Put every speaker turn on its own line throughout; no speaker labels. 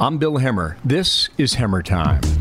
I'm Bill Hemmer. This is Hemmer Time.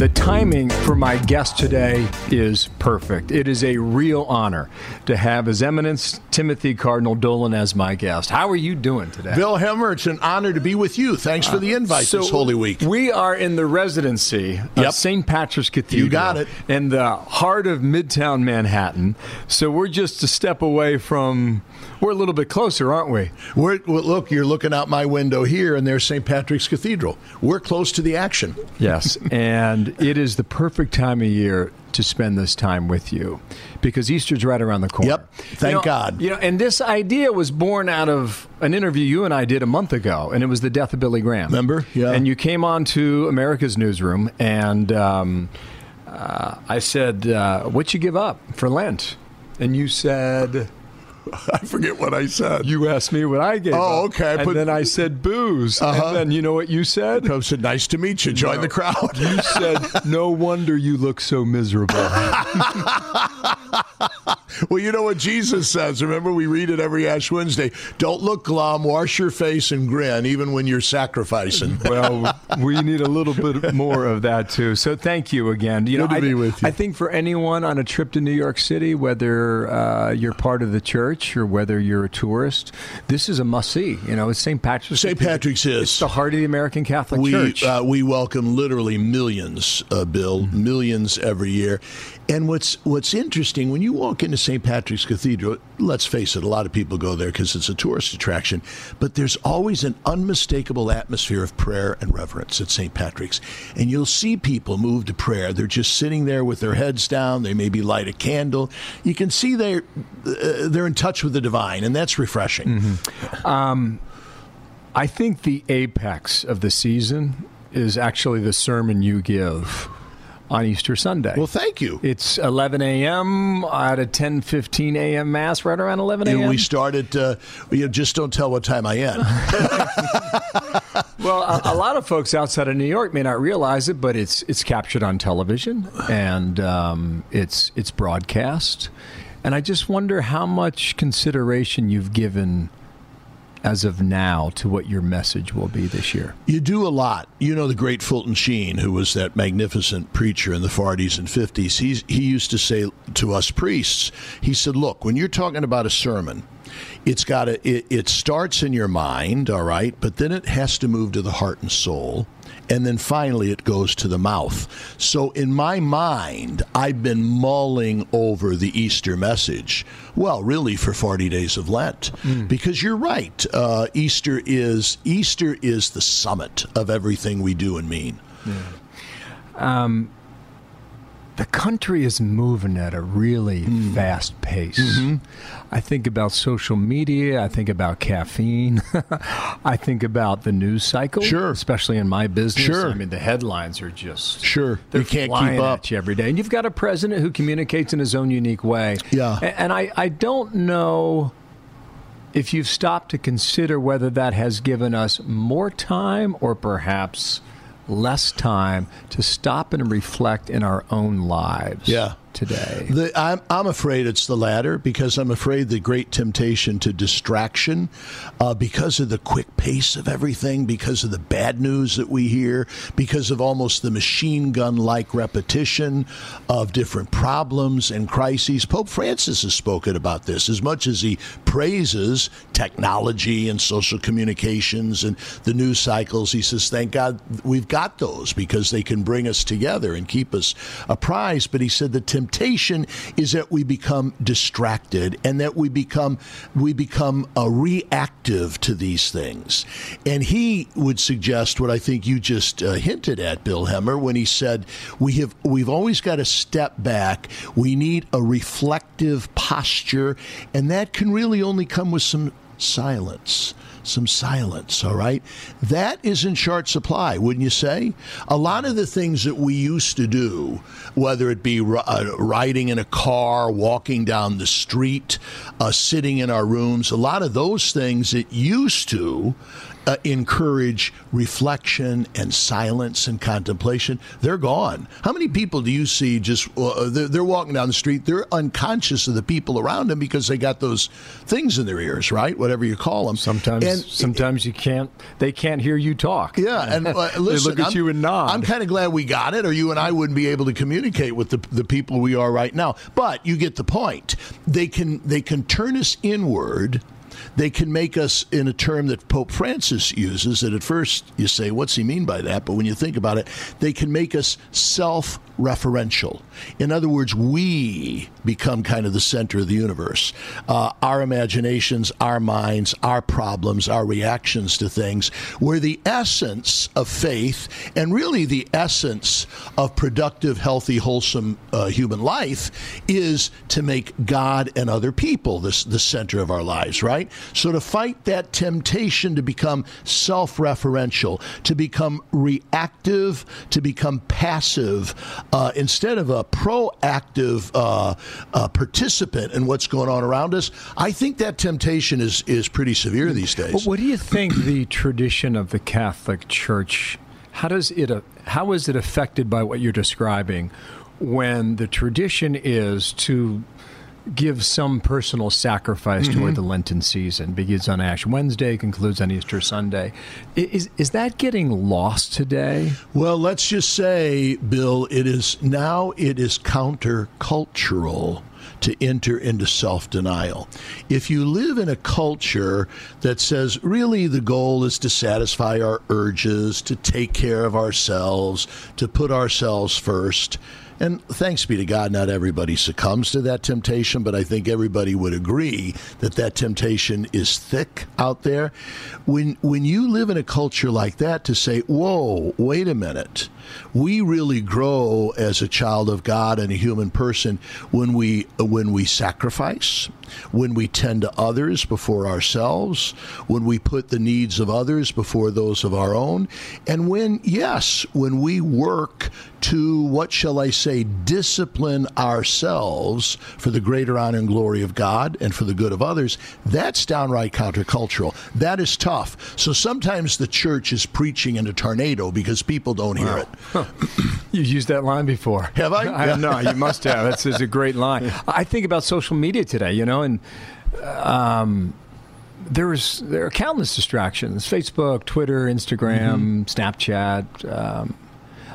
The timing for my guest today is perfect. It is a real honor to have His Eminence Timothy Cardinal Dolan as my guest. How are you doing today?
Bill Hemmer, it's an honor to be with you. Thanks for the uh, invite
so
this Holy Week.
We are in the residency of
Yep.
St. Patrick's Cathedral.
You got it.
In the heart of Midtown Manhattan. So we're just a step away from, we're a little bit closer, aren't we?
We're, well, look, you're looking out my window here, and there's St. Patrick's Cathedral. We're close to the action.
Yes, and it is the perfect time of year to spend this time with you because Easter's right around the corner.
Yep. Thank
You know-
God.
You know, and this idea was born out of an interview you and I did a month ago, and it was the death of Billy Graham.
Remember? Yeah.
And you came on to America's Newsroom, and um, uh, I said, uh, "What you give up for Lent?" And you said.
I forget what I said.
You asked me what I gave
Oh,
up.
okay,
And
but-
then I said booze.
Uh-huh.
And then you know what you said?
I said, nice to meet you. Join
No.
the crowd.
You said, "No wonder you look so miserable."
well, you know what Jesus says. Remember, we read it every Ash Wednesday. Don't look glum, wash your face, and grin, even when you're sacrificing.
well, we need a little bit more of that too. So thank you again. You
Good
know,
to
I,
be with you.
I think for anyone on a trip to New York City, whether uh, you're part of the church or whether you're a tourist, this is a must see. You know, it's St. Patrick's.
St. Patrick's is.
It's the heart of the American Catholic
we
Church.
uh, we welcome literally millions, uh, Bill,
Mm-hmm.
millions every year. And what's what's interesting when you walk into St. Patrick's Cathedral, let's face it, a lot of people go there because it's a tourist attraction. But there's always an unmistakable atmosphere of prayer and reverence at St. Patrick's, and you'll see people move to prayer. They're just sitting there with their heads down. They maybe light a candle. You can see they're uh, they're in touch with the divine, and that's refreshing.
Mm-hmm. I think the apex of the season is actually the sermon you give on Easter Sunday.
Well, thank you.
It's 11 a.m. at a 10:15 a.m. mass, right around 11 a.m.
And we started. Uh, you just don't tell what time I end.
Well, a, a lot of folks outside of New York may not realize it, but it's it's captured on television and um, it's it's broadcast. And I just wonder how much consideration you've given as of now to what your message will be this year.
You do a lot. You know the great Fulton Sheen, who was that magnificent preacher in the 40s and 50s. He's, he used to say to us priests, he said, "Look, when you're talking about a sermon, it's got to it, it starts in your mind, all right, but then it has to move to the heart and soul." And then finally, it goes to the mouth. So, in my mind, I've been mulling over the Easter message. Well, really, for forty days of Lent, because you're right. Uh, Easter is Easter is the summit of everything we do and mean.
The country is moving at a really
Hmm.
fast pace.
Mm-hmm.
I think about social media. I think about caffeine. I think about the news cycle.
Sure.
especially in my business.
Sure.
I mean, the headlines are just
Sure. You can't keep up.
at you every day, and you've got a president who communicates in his own unique way.
Yeah.
And I, I don't know if you've stopped to consider whether that has given us more time or perhaps less time to stop and reflect in our own lives
Yeah.
Today.
The, I'm, I'm afraid it's the latter because I'm afraid the great temptation to distraction, uh, because of the quick pace of everything, because of the bad news that we hear, because of almost the machine gun like repetition of different problems and crises. Pope Francis has spoken about this as much as he praises technology and social communications and the news cycles. He says, Thank God we've got those because they can bring us together and keep us apprised. But he said the temptation is that we become distracted and that we become we become uh, reactive to these things. And he would suggest what I think you just uh, hinted at, Bill Hemmer, when he said we have we've always got to step back. We need a reflective posture, and that can really only come with some silence some silence, all right? That is in short supply, wouldn't you say? A lot of the things that we used to do, whether it be uh, riding in a car, walking down the street, uh, sitting in our rooms, a lot of those things that used to uh, encourage reflection and silence and contemplation, they're gone. How many people do you see just uh, they're, they're, walking down the street, they're unconscious of the people around them because they got those things in their ears, right? Whatever you call them.
Sometimes, and, sometimes you can't. They can't hear you talk.
Yeah, and uh, listen,
they look at
I'm,
you and nod.
I'm kind of glad we got it, or you and I wouldn't be able to communicate with the the people we are right now. But you get the point. They can they can turn us inward they can make us in a term that Pope Francis uses that at first you say, what's he mean by that? But when you think about it, they can make us self referential. In other words, we become kind of the center of the universe. Uh, our imaginations, our minds, our problems, our reactions to things, where the essence of faith and really the essence of productive, healthy, wholesome uh, human life is to make God and other people this, the center of our lives, right? So to fight that temptation to become self referential, to become reactive, to become passive, uh, instead of a proactive uh, uh, participant in what's going on around us, I think that temptation is is pretty severe these days.
what do you think the tradition of the Catholic Church? How does it? How is it affected by what you're describing? When the tradition is to give some personal sacrifice mm-hmm. toward the Lenten season. Begins on Ash Wednesday, concludes on Easter Sunday. Is is that getting lost today?
Well, let's just say, Bill, it is now it is countercultural to enter into self denial. If you live in a culture that says really the goal is to satisfy our urges, to take care of ourselves, to put ourselves first, and thanks be to God, not everybody succumbs to that temptation, but I think everybody would agree that that temptation is thick out there. When when you live in a culture like that, to say, "Whoa, wait a minute," we really grow as a child of God and a human person when we when we sacrifice, when we tend to others before ourselves, when we put the needs of others before those of our own, and when yes, when we work to what shall I say, discipline ourselves for the greater honor and glory of God and for the good of others, that's downright countercultural. That is tough. So sometimes the church is preaching in a tornado because people don't hear wow. it. Huh.
You've used that line before.
Have I?
I no, you must have. That's, that's a great line. I think about social media today, you know, and um, there's there are countless distractions: Facebook, Twitter, Instagram, mm-hmm. Snapchat. Um,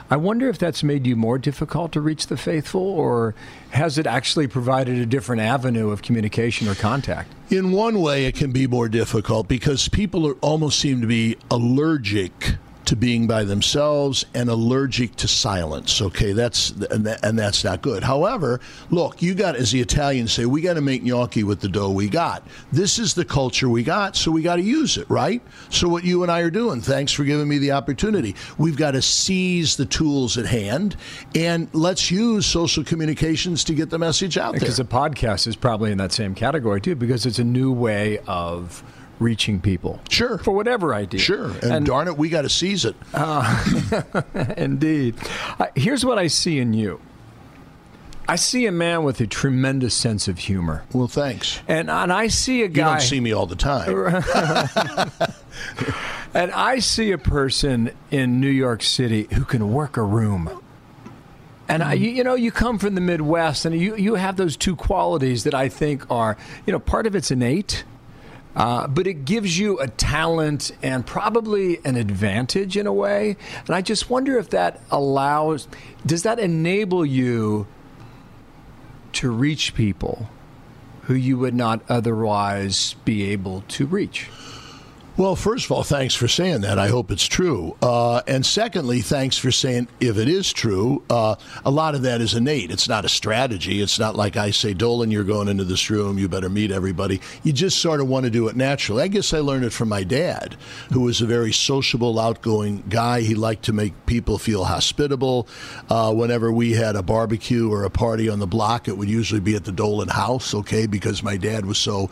I wonder if that's made you more difficult to reach the faithful, or has it actually provided a different avenue of communication or contact?
In one way, it can be more difficult because people are, almost seem to be allergic to being by themselves and allergic to silence. Okay, that's and, that, and that's not good. However, look, you got as the Italians say, we got to make gnocchi with the dough we got. This is the culture we got, so we got to use it, right? So what you and I are doing, thanks for giving me the opportunity. We've got to seize the tools at hand and let's use social communications to get the message out there.
Because a podcast is probably in that same category too, because it's a new way of reaching people.
Sure.
For whatever idea.
Sure. And, and darn it, we got to seize it.
Uh, indeed. Uh, here's what I see in you. I see a man with a tremendous sense of humor.
Well, thanks.
And and I see a guy.
You don't see me all the time.
and I see a person in New York City who can work a room. And I, you, you, know, you come from the Midwest, and you you have those two qualities that I think are, you know, part of it's innate, uh, but it gives you a talent and probably an advantage in a way. And I just wonder if that allows, does that enable you to reach people who you would not otherwise be able to reach?
Well, first of all, thanks for saying that. I hope it's true. Uh, and secondly, thanks for saying if it is true, uh, a lot of that is innate. It's not a strategy. It's not like I say, Dolan, you're going into this room, you better meet everybody. You just sort of want to do it naturally. I guess I learned it from my dad, who was a very sociable, outgoing guy. He liked to make people feel hospitable. Uh, whenever we had a barbecue or a party on the block, it would usually be at the Dolan house, okay, because my dad was so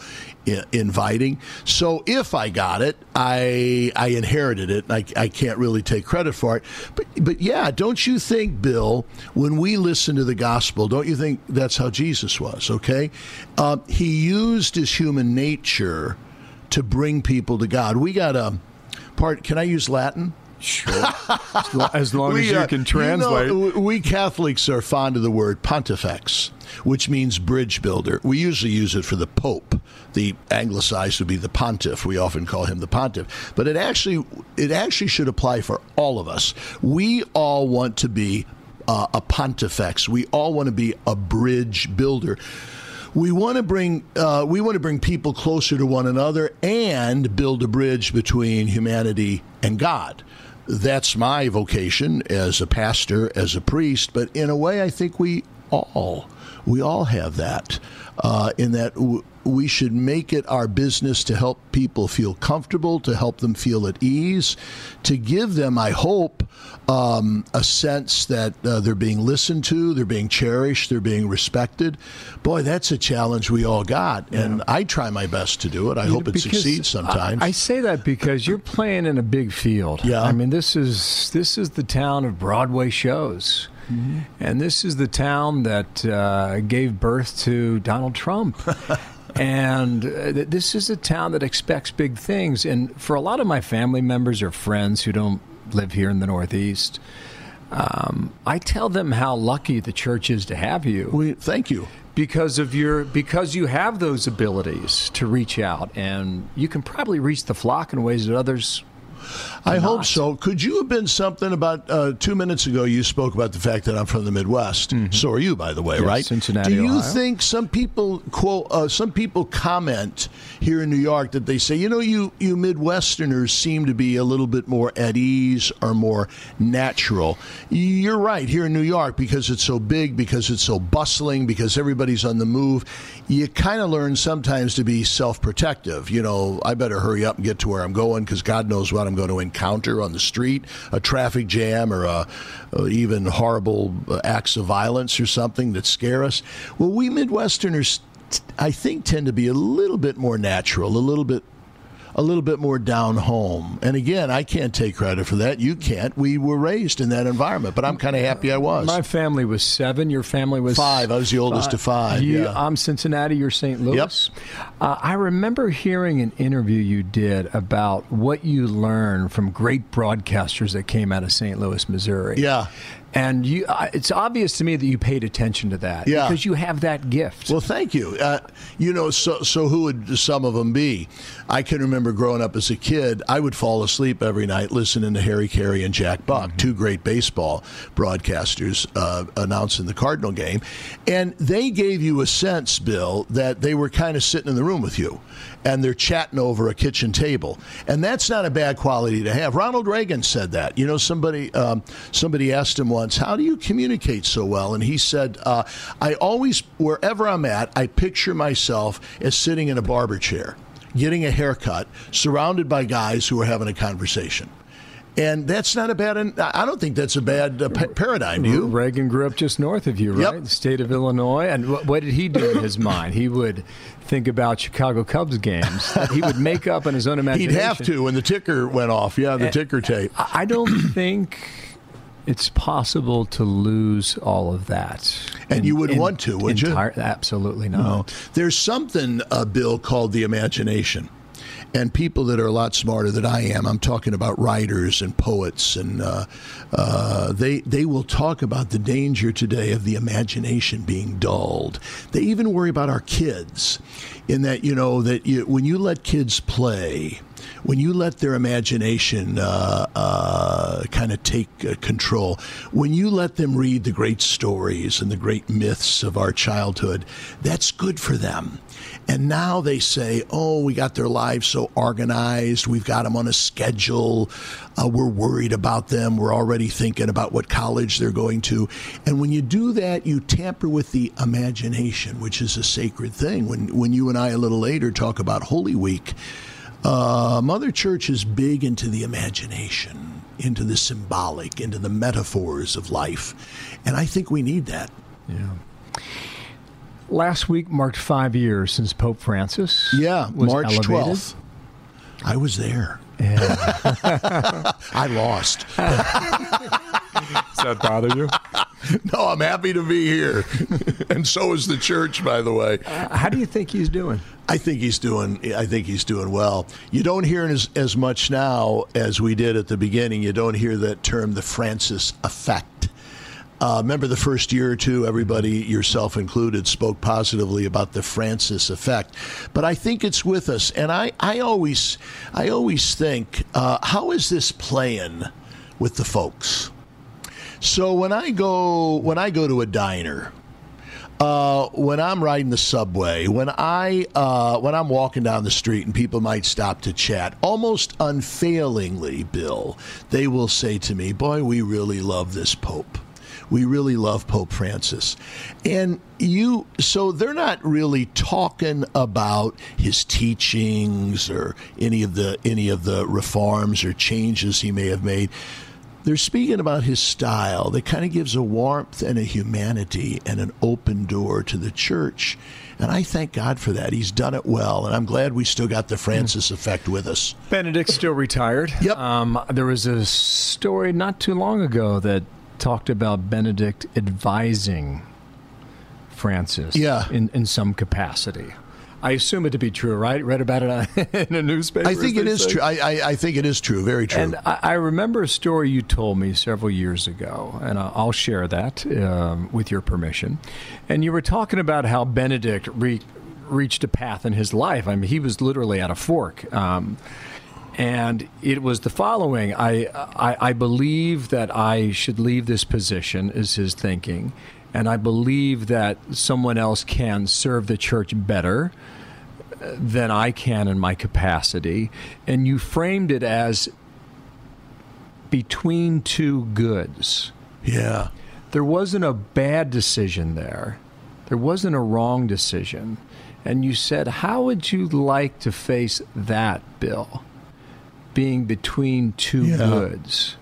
inviting. So if I got it, I I inherited it. I, I can't really take credit for it. But but yeah, don't you think, Bill, when we listen to the gospel, don't you think that's how Jesus was? Okay, uh, he used his human nature to bring people to God. We got a part. Can I use Latin?
Sure. as, lo- as long as you
uh,
can translate.
know, we Catholics are fond of the word pontifex, which means bridge builder. We usually use it for the Pope. The anglicized would be the pontiff. We often call him the pontiff, but it actually it actually should apply for all of us. We all want to be uh, a pontifex. We all want to be a bridge builder we want to bring uh, we want to bring people closer to one another and build a bridge between humanity and God. That's my vocation as a pastor, as a priest. But in a way, I think we all we all have that. Uh, in that w- we should make it our business to help people feel comfortable, to help them feel at ease, to give them, I hope, um, a sense that uh, they're being listened to, they're being cherished, they're being respected. Boy, that's a challenge we all got, and I try my best to do it. I hope it succeeds sometimes.
I, I say that because you're playing in a big field.
Yeah.
I mean, this is this is the town of Broadway shows.
Mm-hmm.
And this is the town that uh, gave birth to Donald Trump. and uh, th- this is a town that expects big things. And for a lot of my family members or friends who don't live here in the Northeast, um, I tell them how lucky the church is to have you
we, thank you.
because of your because you have those abilities to reach out and you can probably reach the flock in ways that others
I hope so. Could you have been something about uh, two minutes ago? You spoke about the fact that I'm from the Midwest. So are you, by the way,
Yes,
right?
Cincinnati,
Do you
Ohio.
think some people quote? Uh, some people comment here in New York that they say, you know, you you Midwesterners seem to be a little bit more at ease or more natural. You're right here in New York because it's so big, because it's so bustling, because everybody's on the move. You kind of learn sometimes to be self-protective. You know, I better hurry up and get to where I'm going because God knows what I'm going to encounter on the street, a traffic jam or a, uh, even horrible uh, acts of violence or something that scare us. Well, we Midwesterners, I think, tend to be a little bit more natural, a little bit a little bit more down home. And again, I can't take credit for that. You can't. We were raised in that environment, but I'm kind of happy I was.
my family was seven your family was
Five. I was the oldest of five,
you,
yeah.
i'm cincinnati you're st louis uh, i remember hearing an interview you did about what you learned from great broadcasters that came out of st louis missouri
Yeah.
and you uh, it's obvious to me that you paid attention to that
Yeah.
because you have that gift
Well, thank you. Uh, you know, so so who would some of them be? I can remember growing up as a kid. I would fall asleep every night listening to Harry Caray and Jack Buck, two great baseball broadcasters, uh, announcing the Cardinal game, and they gave you a sense, Bill, that they were kind of sitting in the room with you, and they're chatting over a kitchen table, and that's not a bad quality to have. Ronald Reagan said that. You know, somebody um, somebody asked him once, "How do you communicate so well?" And he said, uh, "I always, wherever I'm at, I picture myself as sitting in a barber chair, getting a haircut, surrounded by guys who are having a conversation." And that's not a bad. I don't think that's a bad uh, pa- paradigm. Do you?
Reagan grew up just north of you,
Yep.
right? The state of Illinois. And what, what did he do in his mind? He would think about Chicago Cubs games. he would make up in his own imagination.
He'd have to when the ticker went off. Yeah, the ticker tape.
I don't think it's possible to lose all of that.
And you would want to, would you?
Absolutely not.
No. There's something, uh, Bill, called the imagination. And people that are a lot smarter than I am, I'm talking about writers and poets, and uh, uh, they they will talk about the danger today of the imagination being dulled. They even worry about our kids, in that you know that you, when you let kids play, when you let their imagination uh, uh, kind of take uh, control, when you let them read the great stories and the great myths of our childhood, that's good for them. And now they say, oh, we got their lives so organized. We've got them on a schedule. Uh, we're worried about them. We're already thinking about what college they're going to. And when you do that, you tamper with the imagination, which is a sacred thing. When, when you and I a little later talk about Holy Week, uh, Mother Church is big into the imagination, into the symbolic, into the metaphors of life. And I think we need that.
Yeah. last week marked five years since Pope Francis.
Yeah,
was
March
elevated.
twelfth. I was there. I lost.
Does that bother you?
No, I'm happy to be here, and so is the church. By the way,
How do you think he's doing?
I think he's doing. I think he's doing well. You don't hear as, as much now as we did at the beginning. You don't hear that term, the Francis effect. Uh, remember the first year or two, everybody, yourself included, spoke positively about the Francis effect. But I think it's with us, and I, I always, I always think, uh, how is this playing with the folks? So when I go, when I go to a diner, uh, when I'm riding the subway, when I uh, when I'm walking down the street and people might stop to chat, almost unfailingly, Bill, they will say to me, "Boy, we really love this Pope. We really love Pope Francis." And you, so they're not really talking about his teachings or any of the any of the reforms or changes he may have made they're speaking about his style that kind of gives a warmth and a humanity and an open door to the church. And I thank God for that. He's done it well. And I'm glad we still got the Francis effect with us.
Benedict's still retired.
Yep.
Um, there was a story not too long ago that talked about Benedict advising Francis
Yeah.
in, in some capacity. I assume it to be true, right? Read about it in a newspaper.
I think it is
say?
true. I, I, I think it is true. Very true.
And I, I remember a story you told me several years ago, and I'll share that um, with your permission. And you were talking about how Benedict re- reached a path in his life. I mean, he was literally at a fork. Um, and it was the following I, I, I believe that I should leave this position, is his thinking. And I believe that someone else can serve the church better than I can in my capacity. And you framed it as between two goods.
yeah.
There wasn't a bad decision there, there wasn't a wrong decision. And you said, How would you like to face that, Bill? Being between two
Yeah.
goods.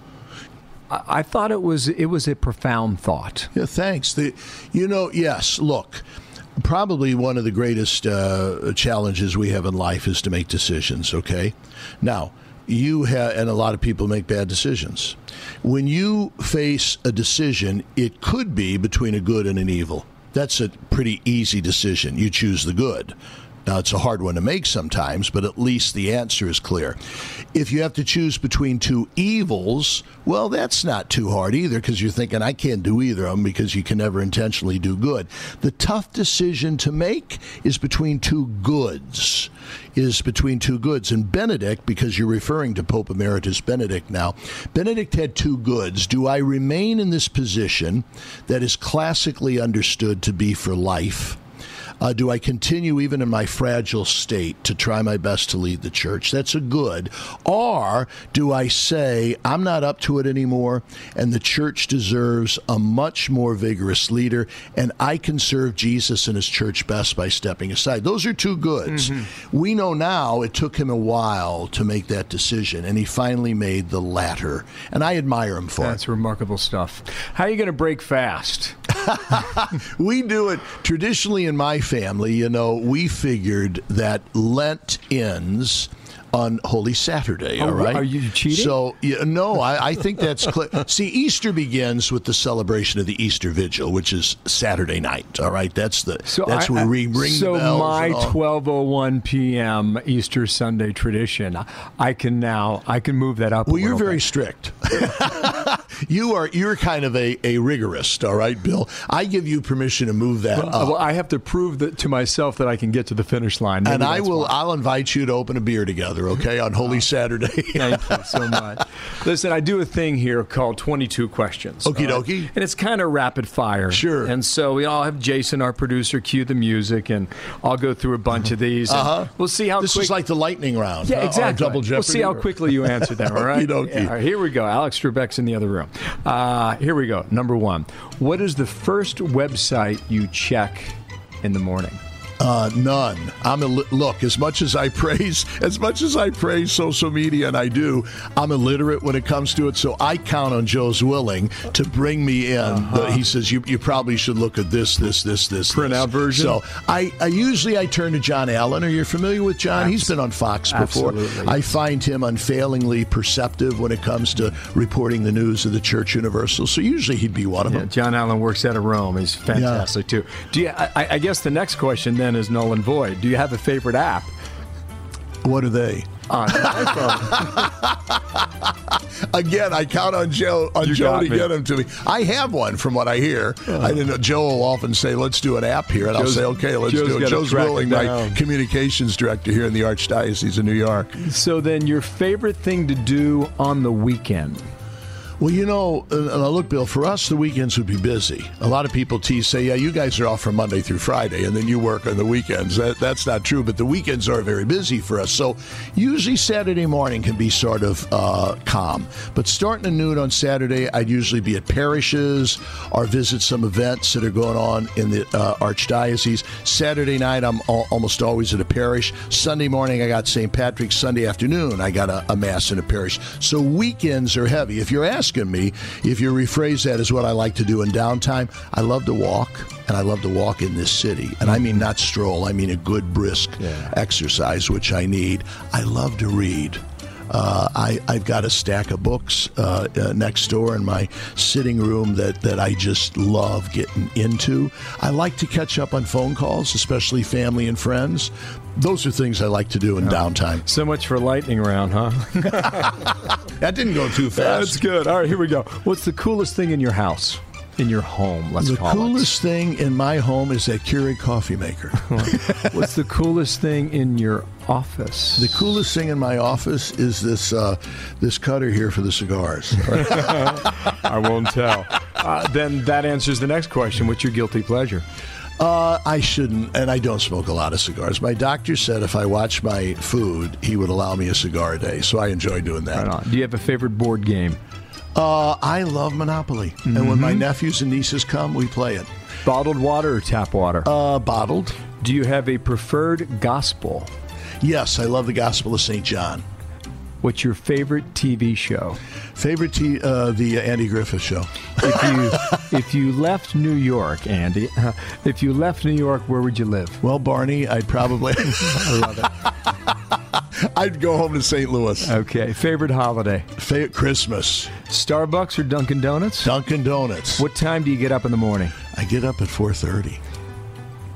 I, I thought it was it was a profound thought.
Yeah, thanks. The, you know, yes, look, probably one of the greatest uh, challenges we have in life is to make decisions, okay? Now, you have, and a lot of people make bad decisions. When you face a decision, it could be between a good and an evil. That's a pretty easy decision. You choose the good. Now, it's a hard one to make sometimes, but at least the answer is clear. If you have to choose between two evils, well, that's not too hard either because you're thinking, I can't do either of them because you can never intentionally do good. The tough decision to make is between two goods, is between two goods. And Benedict, because you're referring to Pope Emeritus Benedict now, Benedict had two goods. Do I remain in this position that is classically understood to be for life? Uh, do I continue even in my fragile state to try my best to lead the church? That's a good. Or do I say, I'm not up to it anymore, and the church deserves a much more vigorous leader, and I can serve Jesus and his church best by stepping aside? Those are two goods. We know now it took him a while to make that decision, and he finally made the latter. And I admire him for it.
That's remarkable stuff. How are you going to break fast?
we do it traditionally in my family. You know, we figured that Lent ends on Holy Saturday.
Oh,
all right,
are you cheating?
So yeah, no, I, I think that's clear. See, Easter begins with the celebration of the Easter Vigil, which is Saturday night. All right, that's the
So
that's
I-
where we ring
So
the bells.
my
and all.
twelve oh one p.m. Easter Sunday tradition, I can now I can move that up.
Well, you're very
bit.
strict. you are you're kind of a, a rigorist, all right, Bill. I give you permission to move that up.
well, I have to prove that to myself that I can get to the finish line, Maybe
and I will.
why.
I'll invite you to open a beer together, okay, on Holy Saturday.
Thank you so much. Listen, I do a thing here called 22 questions.
Okie
right?
dokie.
And it's kind of rapid fire.
Sure.
And so we all have Jason, our producer, cue the music, and I'll go through a bunch of these.
Uh-huh.
We'll see how
this
quick.
is like the lightning round.
yeah, exactly.
Double Jeopardy.
We'll see how
or-
quickly you answer them. All right.
Okie dokie.
Yeah, all right, here we go. Alex Trebek's in the other room. Uh, here we go. Number one. What is the first website you check in the morning?
Uh, none. I'm a look. As much as I praise, as much as I praise social media, and I do, I'm illiterate when it comes to it. So I count on Joe Zwilling to bring me in. Uh-huh. The, he says you, you probably should look at this, this, this, this
print out version.
So I, I usually I turn to John Allen. Are you familiar with John? Abs- He's been on Fox before.
Absolutely.
I find him unfailingly perceptive when it comes to reporting the news of the Church Universal. So usually he'd be one of
yeah,
them.
John Allen works out of Rome. He's fantastic yeah. too. Do you? I, I guess the next question then is null and void. Do you have a favorite app?
What are they?
On iPhone.
Again, I count on Joe on
You
Joe to
me.
get them to me. I have one from what I hear. I uh. didn't know Joe will often say, "Let's do an app here," and I'll say, "Okay, let's
Joe's
do it." Joe's
it
Willing, my communications director here in the Archdiocese of New York.
So then, your favorite thing to do on the weekend?
Well, you know, look, Bill, for us, the weekends would be busy. A lot of people tease, say, yeah, you guys are off from Monday through Friday, and then you work on the weekends. That, that's not true, but the weekends are very busy for us. So usually Saturday morning can be sort of uh, calm. But starting at noon on Saturday, I'd usually be at parishes or visit some events that are going on in the uh, Archdiocese. Saturday night, I'm al- almost always at a parish. Sunday morning, I got St. Patrick's. Sunday afternoon, I got a, a mass in a parish. So weekends are heavy. If you're asking me, if you rephrase that as what I like to do in downtime, I love to walk, and I love to walk in this city. And I mean not stroll, I mean a good brisk
Yeah.
exercise, which I need. I love to read. Uh, I, I've got a stack of books uh, uh, next door in my sitting room that, that I just love getting into. I like to catch up on phone calls, especially family and friends. Those are things I like to do in downtime.
So much for lightning round, huh?
That didn't go too fast.
That's good. All right, here we go. What's the coolest thing in your house? In your home, let's
The
call
coolest thing in my home is that Keurig coffee maker.
What's the coolest thing in your office?
the coolest thing in my office is this uh, this cutter here for the cigars.
I won't tell. Uh, then that answers the next question. What's your guilty pleasure?
Uh, I shouldn't, and I don't smoke a lot of cigars. My doctor said if I watch my food, he would allow me a cigar a day, so I enjoy doing that.
Right on. Do you have a favorite board game?
Uh, I love Monopoly, and when my nephews and nieces come, we play it.
Bottled water or tap water?
Uh, bottled.
Do you have a preferred gospel?
Yes, I love the Gospel of St. John.
What's your favorite TV show?
Favorite t- uh, the uh, Andy Griffith Show.
If you if you left New York, Andy, if you left New York, where would you live?
Well, Barney, I'd probably
I love it.
I'd go home to St. Louis.
Okay, favorite holiday?
Favorite Christmas,
Starbucks or Dunkin' Donuts?
Dunkin' Donuts.
What time do you get up in the morning?
I get up at four thirty,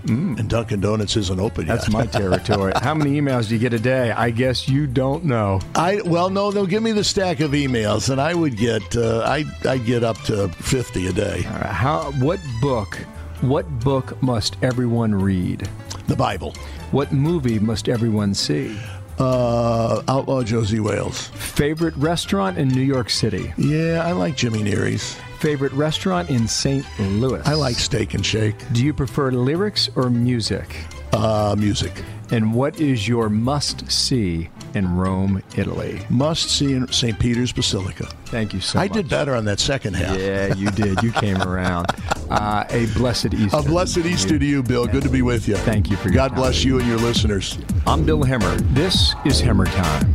and Dunkin' Donuts isn't open yet.
That's my territory. How many emails do you get a day? I guess you don't know.
I well, no, they'll give me the stack of emails, and I would get uh, I I get up to fifty a day.
Right, How? What book? What book must everyone read?
The Bible,
What movie must everyone see?
uh, Outlaw Josey Wales.
Favorite restaurant in New York City?
Yeah, I like Jimmy Neary's.
Favorite restaurant in St. Louis?
I like Steak and Shake.
Do you prefer lyrics or music?
Uh, music.
And what is your must see in Rome, Italy?
Must see in St. Peter's Basilica.
Thank you so
I
much.
I did better on that second half.
Yeah, you did. You came around. Uh, a blessed Easter.
A blessed Easter to you, Bill. Good to be with you.
Thank you for your
God bless you and your listeners.
I'm Bill Hemmer. This is Hemmer Time.